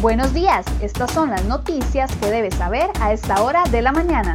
Buenos días, estas son las noticias que debes saber a esta hora de la mañana.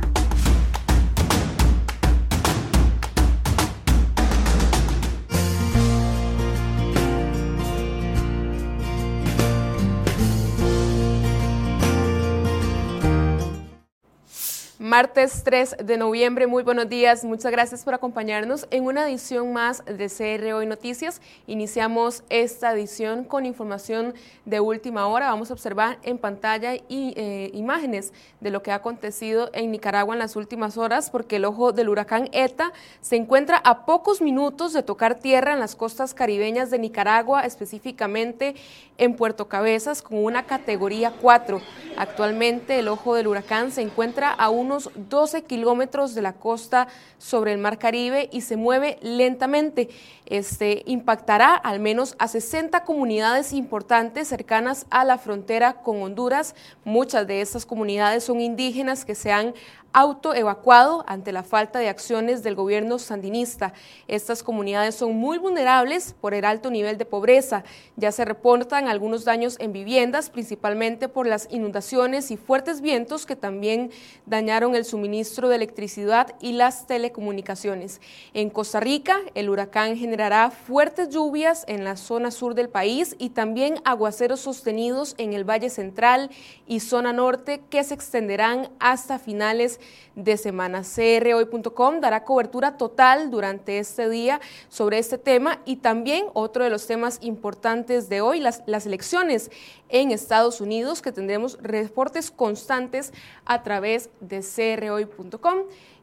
Martes 3 de noviembre, muy buenos días, muchas gracias por acompañarnos en una edición más de CR Noticias. Iniciamos esta edición con información de última hora. Vamos a observar en pantalla y, eh, imágenes de lo que ha acontecido en Nicaragua en las últimas horas, porque el ojo del huracán ETA se encuentra a pocos minutos de tocar tierra en las costas caribeñas de Nicaragua, específicamente en Puerto Cabezas, con una categoría 4. Actualmente el ojo del huracán se encuentra a unos 12 kilómetros de la costa sobre el Mar Caribe y se mueve lentamente. Este impactará al menos a 60 comunidades importantes cercanas a la frontera con Honduras. Muchas de estas comunidades son indígenas que se han autoevacuado ante la falta de acciones del gobierno sandinista. Estas comunidades son muy vulnerables por el alto nivel de pobreza. Ya se reportan algunos daños en viviendas, principalmente por las inundaciones y fuertes vientos que también dañaron el suministro de electricidad y las telecomunicaciones. En Costa Rica, el huracán generará fuertes lluvias en la zona sur del país y también aguaceros sostenidos en el Valle Central y zona norte que se extenderán hasta finales de semana. CRhoy.com dará cobertura total durante este día sobre este tema y también otro de los temas importantes de hoy, las, las elecciones en Estados Unidos, que tendremos reportes constantes a través de crhoy.com.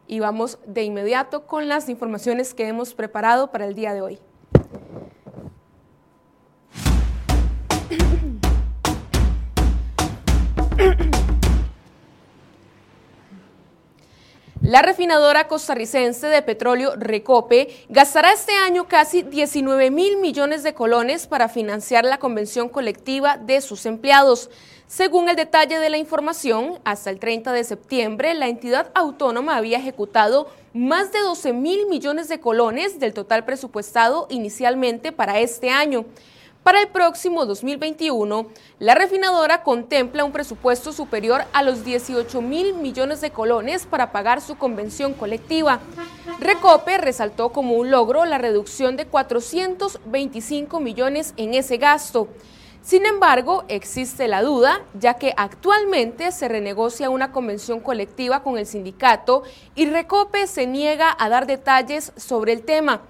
Y vamos de inmediato con las informaciones que hemos preparado para el día de hoy. La refinadora costarricense de petróleo Recope gastará este año casi 19 mil millones de colones para financiar la convención colectiva de sus empleados. Según el detalle de la información, hasta el 30 de septiembre, la entidad autónoma había ejecutado más de 12 mil millones de colones del total presupuestado inicialmente para este año. Para el próximo 2021, la refinadora contempla un presupuesto superior a los 18 mil millones de colones para pagar su convención colectiva. Recope resaltó como un logro la reducción de 425 millones en ese gasto. Sin embargo, existe la duda, ya que actualmente se renegocia una convención colectiva con el sindicato y Recope se niega a dar detalles sobre el tema.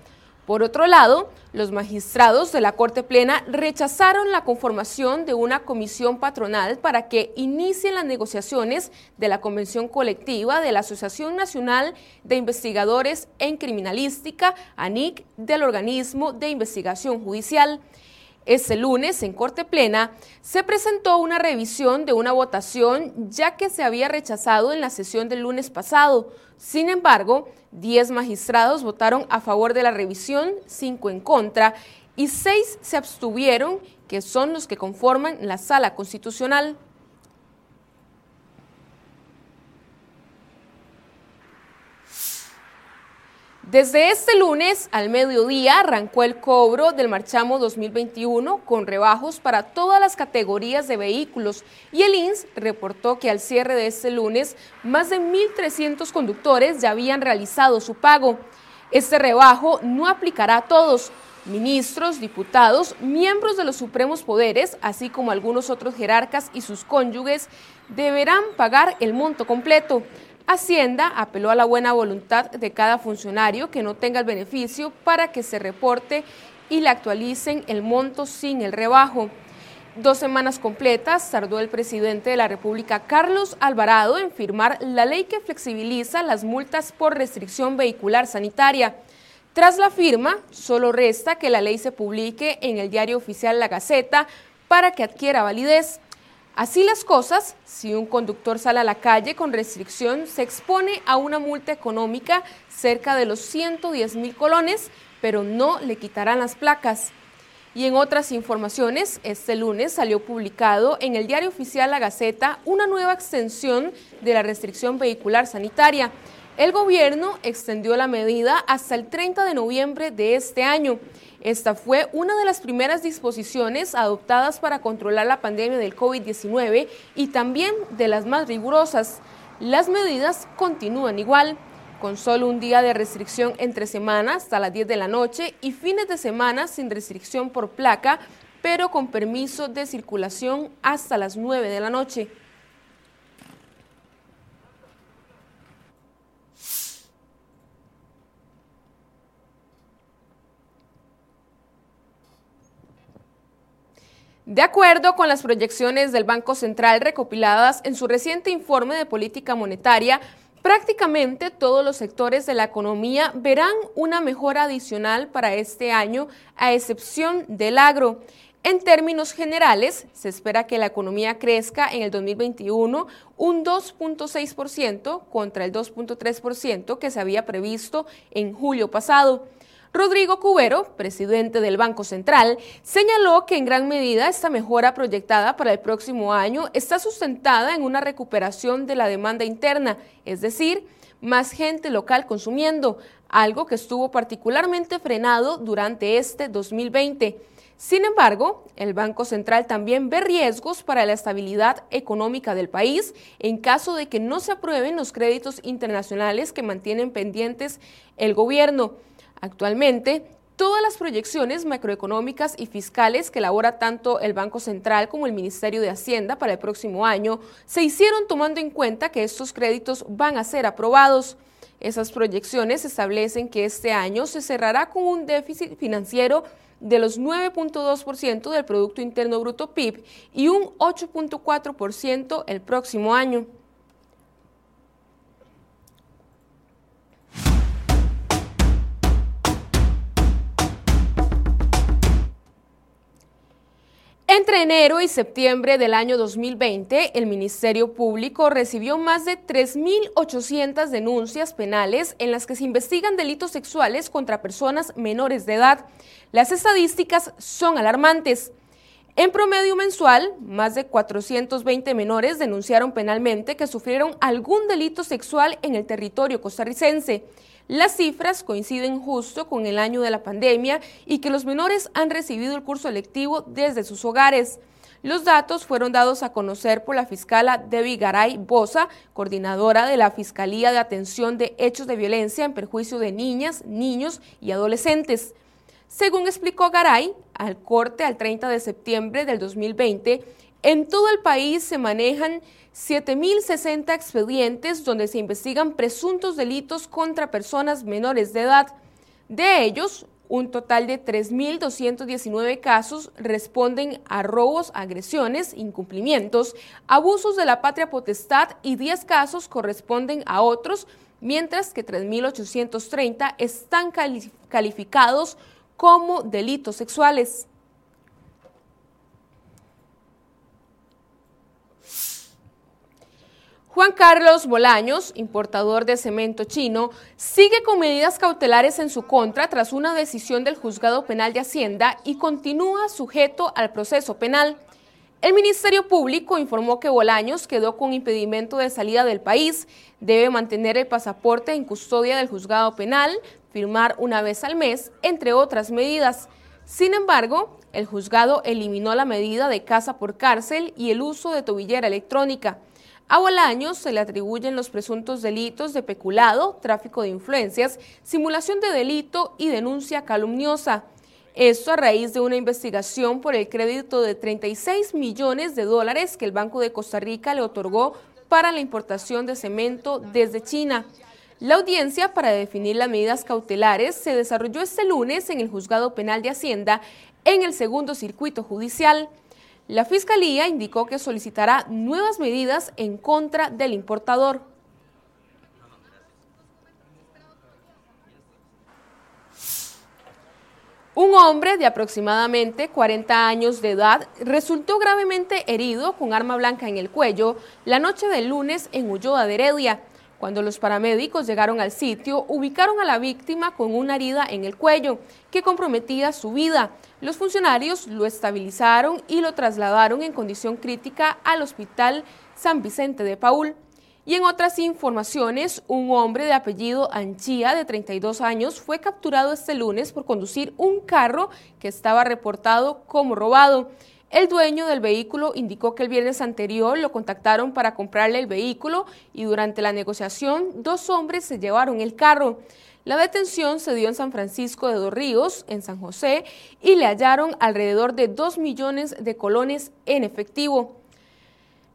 Por otro lado, los magistrados de la Corte Plena rechazaron la conformación de una comisión patronal para que inicien las negociaciones de la convención colectiva de la Asociación Nacional de Investigadores en Criminalística, ANIC, del organismo de investigación judicial. Este lunes, en Corte Plena, se presentó una revisión de una votación ya que se había rechazado en la sesión del lunes pasado. Sin embargo, 10 magistrados votaron a favor de la revisión, 5 en contra y 6 se abstuvieron, que son los que conforman la sala constitucional. Desde este lunes al mediodía arrancó el cobro del marchamo 2021 con rebajos para todas las categorías de vehículos y el INS reportó que al cierre de este lunes más de 1.300 conductores ya habían realizado su pago. Este rebajo no aplicará a todos, ministros, diputados, miembros de los supremos poderes, así como algunos otros jerarcas y sus cónyuges, deberán pagar el monto completo. Hacienda apeló a la buena voluntad de cada funcionario que no tenga el beneficio para que se reporte y le actualicen el monto sin el rebajo. Dos semanas completas tardó el presidente de la República, Carlos Alvarado, en firmar la ley que flexibiliza las multas por restricción vehicular sanitaria. Tras la firma, solo resta que la ley se publique en el diario oficial La Gaceta para que adquiera validez. Así las cosas, si un conductor sale a la calle con restricción, se expone a una multa económica cerca de los 110 mil colones, pero no le quitarán las placas. Y en otras informaciones, este lunes salió publicado en el diario oficial La Gaceta una nueva extensión de la restricción vehicular sanitaria. El gobierno extendió la medida hasta el 30 de noviembre de este año. Esta fue una de las primeras disposiciones adoptadas para controlar la pandemia del COVID-19 y también de las más rigurosas. Las medidas continúan igual, con solo un día de restricción entre semanas hasta las 10 de la noche y fines de semana sin restricción por placa, pero con permiso de circulación hasta las 9 de la noche. De acuerdo con las proyecciones del Banco Central recopiladas en su reciente informe de política monetaria, prácticamente todos los sectores de la economía verán una mejora adicional para este año, a excepción del agro. En términos generales, se espera que la economía crezca en el 2021 un 2.6% contra el 2.3% que se había previsto en julio pasado. Rodrigo Cubero, presidente del Banco Central, señaló que en gran medida esta mejora proyectada para el próximo año está sustentada en una recuperación de la demanda interna, es decir, más gente local consumiendo, algo que estuvo particularmente frenado durante este 2020. Sin embargo, el Banco Central también ve riesgos para la estabilidad económica del país en caso de que no se aprueben los créditos internacionales que mantienen pendientes el gobierno. Actualmente, todas las proyecciones macroeconómicas y fiscales que elabora tanto el Banco Central como el Ministerio de Hacienda para el próximo año se hicieron tomando en cuenta que estos créditos van a ser aprobados. Esas proyecciones establecen que este año se cerrará con un déficit financiero de los 9.2% del Producto Interno Bruto PIB y un 8.4% el próximo año. Entre enero y septiembre del año 2020, el Ministerio Público recibió más de 3.800 denuncias penales en las que se investigan delitos sexuales contra personas menores de edad. Las estadísticas son alarmantes. En promedio mensual, más de 420 menores denunciaron penalmente que sufrieron algún delito sexual en el territorio costarricense. Las cifras coinciden justo con el año de la pandemia y que los menores han recibido el curso electivo desde sus hogares. Los datos fueron dados a conocer por la fiscala Debbie Garay Bosa, coordinadora de la Fiscalía de Atención de Hechos de Violencia en Perjuicio de Niñas, Niños y Adolescentes. Según explicó Garay, al corte al 30 de septiembre del 2020, en todo el país se manejan 7.060 expedientes donde se investigan presuntos delitos contra personas menores de edad. De ellos, un total de 3.219 casos responden a robos, agresiones, incumplimientos, abusos de la patria potestad y 10 casos corresponden a otros, mientras que 3.830 están calificados como delitos sexuales. Juan Carlos Bolaños, importador de cemento chino, sigue con medidas cautelares en su contra tras una decisión del Juzgado Penal de Hacienda y continúa sujeto al proceso penal. El Ministerio Público informó que Bolaños quedó con impedimento de salida del país, debe mantener el pasaporte en custodia del Juzgado Penal, firmar una vez al mes, entre otras medidas. Sin embargo, el juzgado eliminó la medida de casa por cárcel y el uso de tobillera electrónica. A Bolaños se le atribuyen los presuntos delitos de peculado, tráfico de influencias, simulación de delito y denuncia calumniosa. Esto a raíz de una investigación por el crédito de 36 millones de dólares que el Banco de Costa Rica le otorgó para la importación de cemento desde China. La audiencia para definir las medidas cautelares se desarrolló este lunes en el Juzgado Penal de Hacienda en el segundo circuito judicial. La Fiscalía indicó que solicitará nuevas medidas en contra del importador. Un hombre de aproximadamente 40 años de edad resultó gravemente herido con arma blanca en el cuello la noche del lunes en Ulloa de Heredia. Cuando los paramédicos llegaron al sitio, ubicaron a la víctima con una herida en el cuello que comprometía su vida. Los funcionarios lo estabilizaron y lo trasladaron en condición crítica al Hospital San Vicente de Paul. Y en otras informaciones, un hombre de apellido Anchía, de 32 años, fue capturado este lunes por conducir un carro que estaba reportado como robado. El dueño del vehículo indicó que el viernes anterior lo contactaron para comprarle el vehículo y durante la negociación dos hombres se llevaron el carro. La detención se dio en San Francisco de Dos Ríos, en San José, y le hallaron alrededor de 2 millones de colones en efectivo.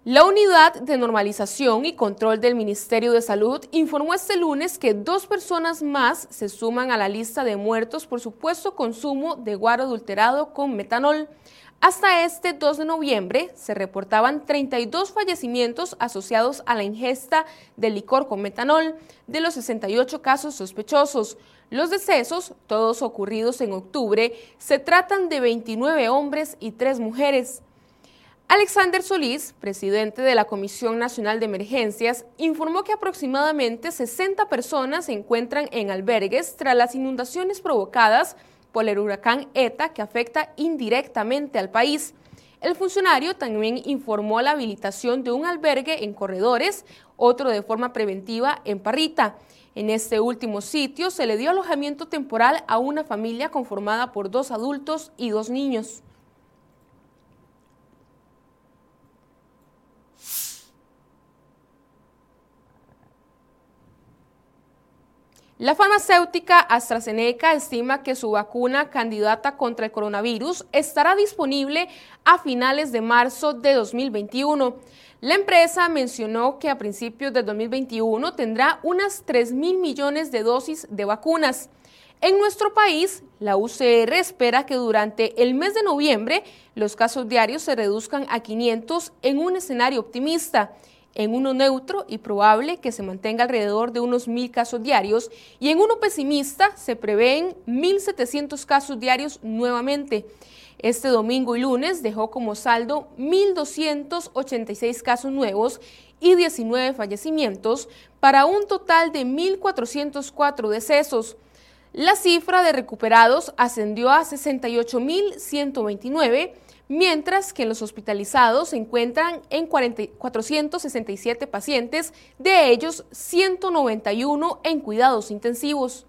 La Unidad de Normalización y Control del Ministerio de Salud informó este lunes que dos personas más se suman a la lista de muertos por supuesto consumo de guaro adulterado con metanol. Hasta este 2 de noviembre se reportaban 32 fallecimientos asociados a la ingesta de licor con metanol de los 68 casos sospechosos. Los decesos, todos ocurridos en octubre, se tratan de 29 hombres y 3 mujeres. Alexander Solís, presidente de la Comisión Nacional de Emergencias, informó que aproximadamente 60 personas se encuentran en albergues tras las inundaciones provocadas el huracán ETA que afecta indirectamente al país. El funcionario también informó la habilitación de un albergue en Corredores, otro de forma preventiva en Parrita. En este último sitio se le dio alojamiento temporal a una familia conformada por dos adultos y dos niños. La farmacéutica AstraZeneca estima que su vacuna candidata contra el coronavirus estará disponible a finales de marzo de 2021. La empresa mencionó que a principios de 2021 tendrá unas 3 mil millones de dosis de vacunas. En nuestro país, la UCR espera que durante el mes de noviembre los casos diarios se reduzcan a 500 en un escenario optimista en uno neutro y probable que se mantenga alrededor de unos mil casos diarios y en uno pesimista se prevén 1.700 casos diarios nuevamente. Este domingo y lunes dejó como saldo 1.286 casos nuevos y 19 fallecimientos para un total de 1.404 decesos. La cifra de recuperados ascendió a 68.129 mientras que en los hospitalizados se encuentran en 467 pacientes, de ellos 191 en cuidados intensivos.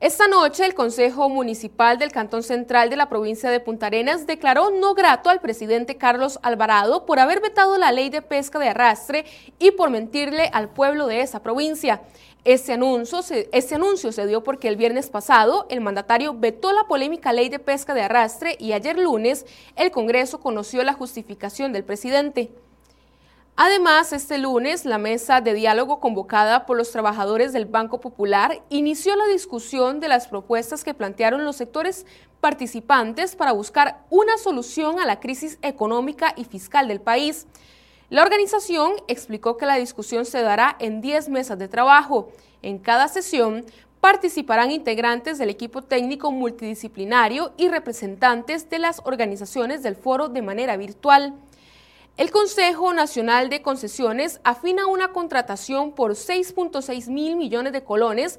Esta noche el Consejo Municipal del Cantón Central de la provincia de Punta Arenas declaró no grato al presidente Carlos Alvarado por haber vetado la ley de pesca de arrastre y por mentirle al pueblo de esa provincia. Este anuncio, se, este anuncio se dio porque el viernes pasado el mandatario vetó la polémica ley de pesca de arrastre y ayer lunes el Congreso conoció la justificación del presidente. Además, este lunes, la mesa de diálogo convocada por los trabajadores del Banco Popular inició la discusión de las propuestas que plantearon los sectores participantes para buscar una solución a la crisis económica y fiscal del país. La organización explicó que la discusión se dará en 10 mesas de trabajo. En cada sesión participarán integrantes del equipo técnico multidisciplinario y representantes de las organizaciones del foro de manera virtual. El Consejo Nacional de Concesiones afina una contratación por 6.6 mil millones de colones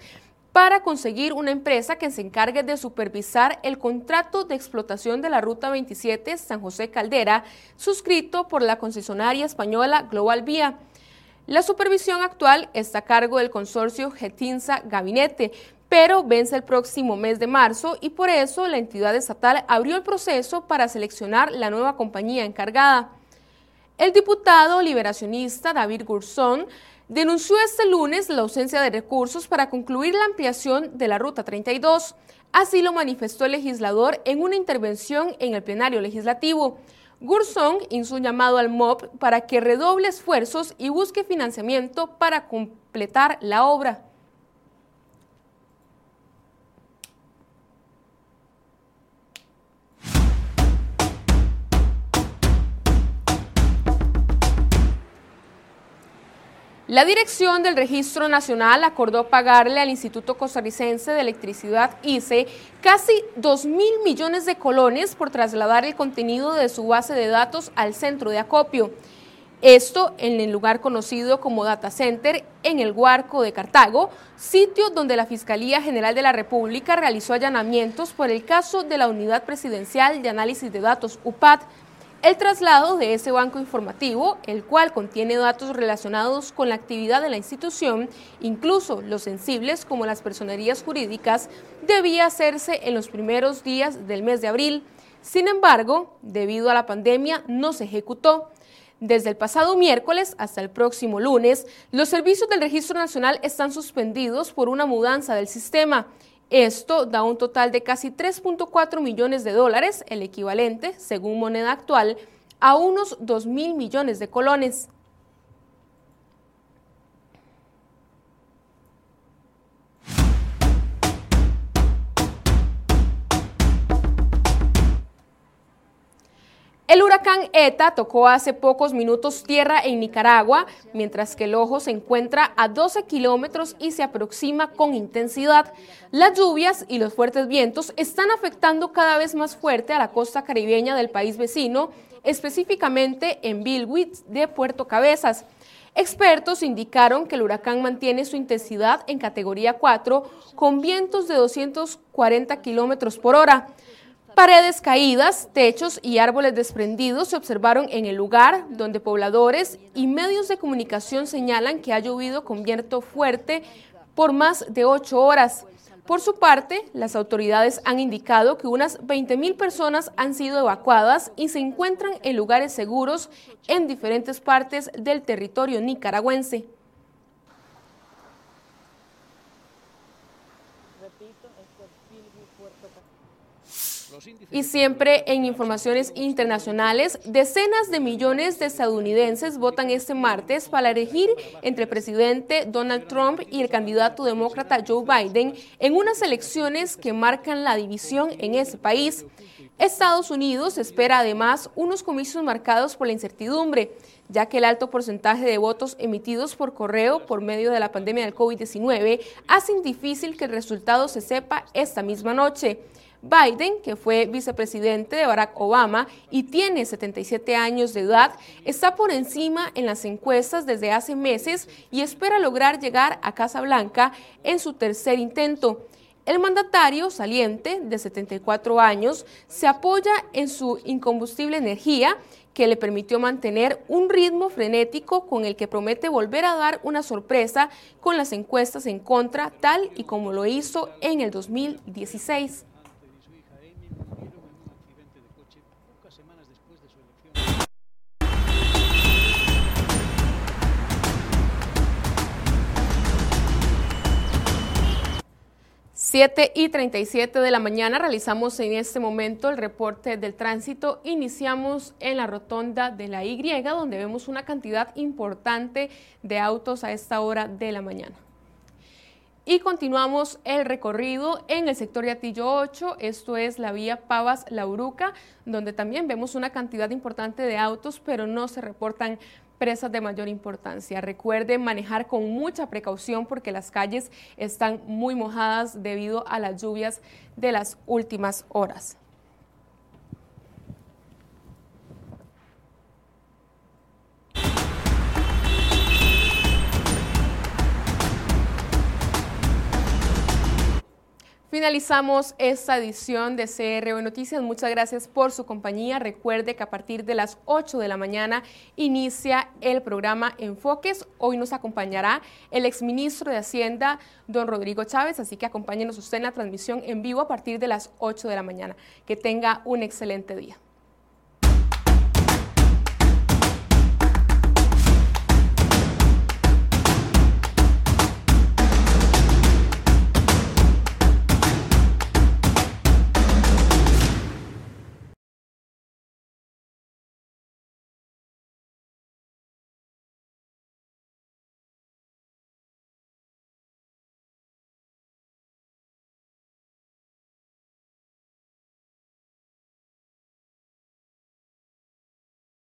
para conseguir una empresa que se encargue de supervisar el contrato de explotación de la Ruta 27 San José Caldera, suscrito por la concesionaria española Global Vía. La supervisión actual está a cargo del consorcio Getinza Gabinete, pero vence el próximo mes de marzo y por eso la entidad estatal abrió el proceso para seleccionar la nueva compañía encargada. El diputado liberacionista David Gurzón denunció este lunes la ausencia de recursos para concluir la ampliación de la Ruta 32. Así lo manifestó el legislador en una intervención en el plenario legislativo. Gurzón hizo un llamado al MOB para que redoble esfuerzos y busque financiamiento para completar la obra. La dirección del Registro Nacional acordó pagarle al Instituto Costarricense de Electricidad ICE casi 2 mil millones de colones por trasladar el contenido de su base de datos al centro de acopio. Esto en el lugar conocido como Data Center en el Huarco de Cartago, sitio donde la Fiscalía General de la República realizó allanamientos por el caso de la Unidad Presidencial de Análisis de Datos UPAD. El traslado de ese banco informativo, el cual contiene datos relacionados con la actividad de la institución, incluso los sensibles como las personerías jurídicas, debía hacerse en los primeros días del mes de abril. Sin embargo, debido a la pandemia, no se ejecutó. Desde el pasado miércoles hasta el próximo lunes, los servicios del Registro Nacional están suspendidos por una mudanza del sistema. Esto da un total de casi 3.4 millones de dólares, el equivalente, según moneda actual, a unos 2 mil millones de colones. El huracán ETA tocó hace pocos minutos tierra en Nicaragua, mientras que el ojo se encuentra a 12 kilómetros y se aproxima con intensidad. Las lluvias y los fuertes vientos están afectando cada vez más fuerte a la costa caribeña del país vecino, específicamente en Bilwitz de Puerto Cabezas. Expertos indicaron que el huracán mantiene su intensidad en categoría 4 con vientos de 240 kilómetros por hora. Paredes caídas, techos y árboles desprendidos se observaron en el lugar donde pobladores y medios de comunicación señalan que ha llovido con viento fuerte por más de ocho horas. Por su parte, las autoridades han indicado que unas 20.000 personas han sido evacuadas y se encuentran en lugares seguros en diferentes partes del territorio nicaragüense. Y siempre en informaciones internacionales, decenas de millones de estadounidenses votan este martes para elegir entre el presidente Donald Trump y el candidato demócrata Joe Biden en unas elecciones que marcan la división en ese país. Estados Unidos espera además unos comicios marcados por la incertidumbre, ya que el alto porcentaje de votos emitidos por correo por medio de la pandemia del COVID-19 hacen difícil que el resultado se sepa esta misma noche. Biden, que fue vicepresidente de Barack Obama y tiene 77 años de edad, está por encima en las encuestas desde hace meses y espera lograr llegar a Casa Blanca en su tercer intento. El mandatario saliente, de 74 años, se apoya en su incombustible energía que le permitió mantener un ritmo frenético con el que promete volver a dar una sorpresa con las encuestas en contra, tal y como lo hizo en el 2016. 7 y 37 de la mañana realizamos en este momento el reporte del tránsito. Iniciamos en la rotonda de la Y, donde vemos una cantidad importante de autos a esta hora de la mañana. Y continuamos el recorrido en el sector de Atillo 8, esto es la vía Pavas-Lauruca, donde también vemos una cantidad importante de autos, pero no se reportan presas de mayor importancia. Recuerden manejar con mucha precaución porque las calles están muy mojadas debido a las lluvias de las últimas horas. Finalizamos esta edición de CRO Noticias. Muchas gracias por su compañía. Recuerde que a partir de las 8 de la mañana inicia el programa Enfoques. Hoy nos acompañará el exministro de Hacienda, don Rodrigo Chávez, así que acompáñenos usted en la transmisión en vivo a partir de las 8 de la mañana. Que tenga un excelente día.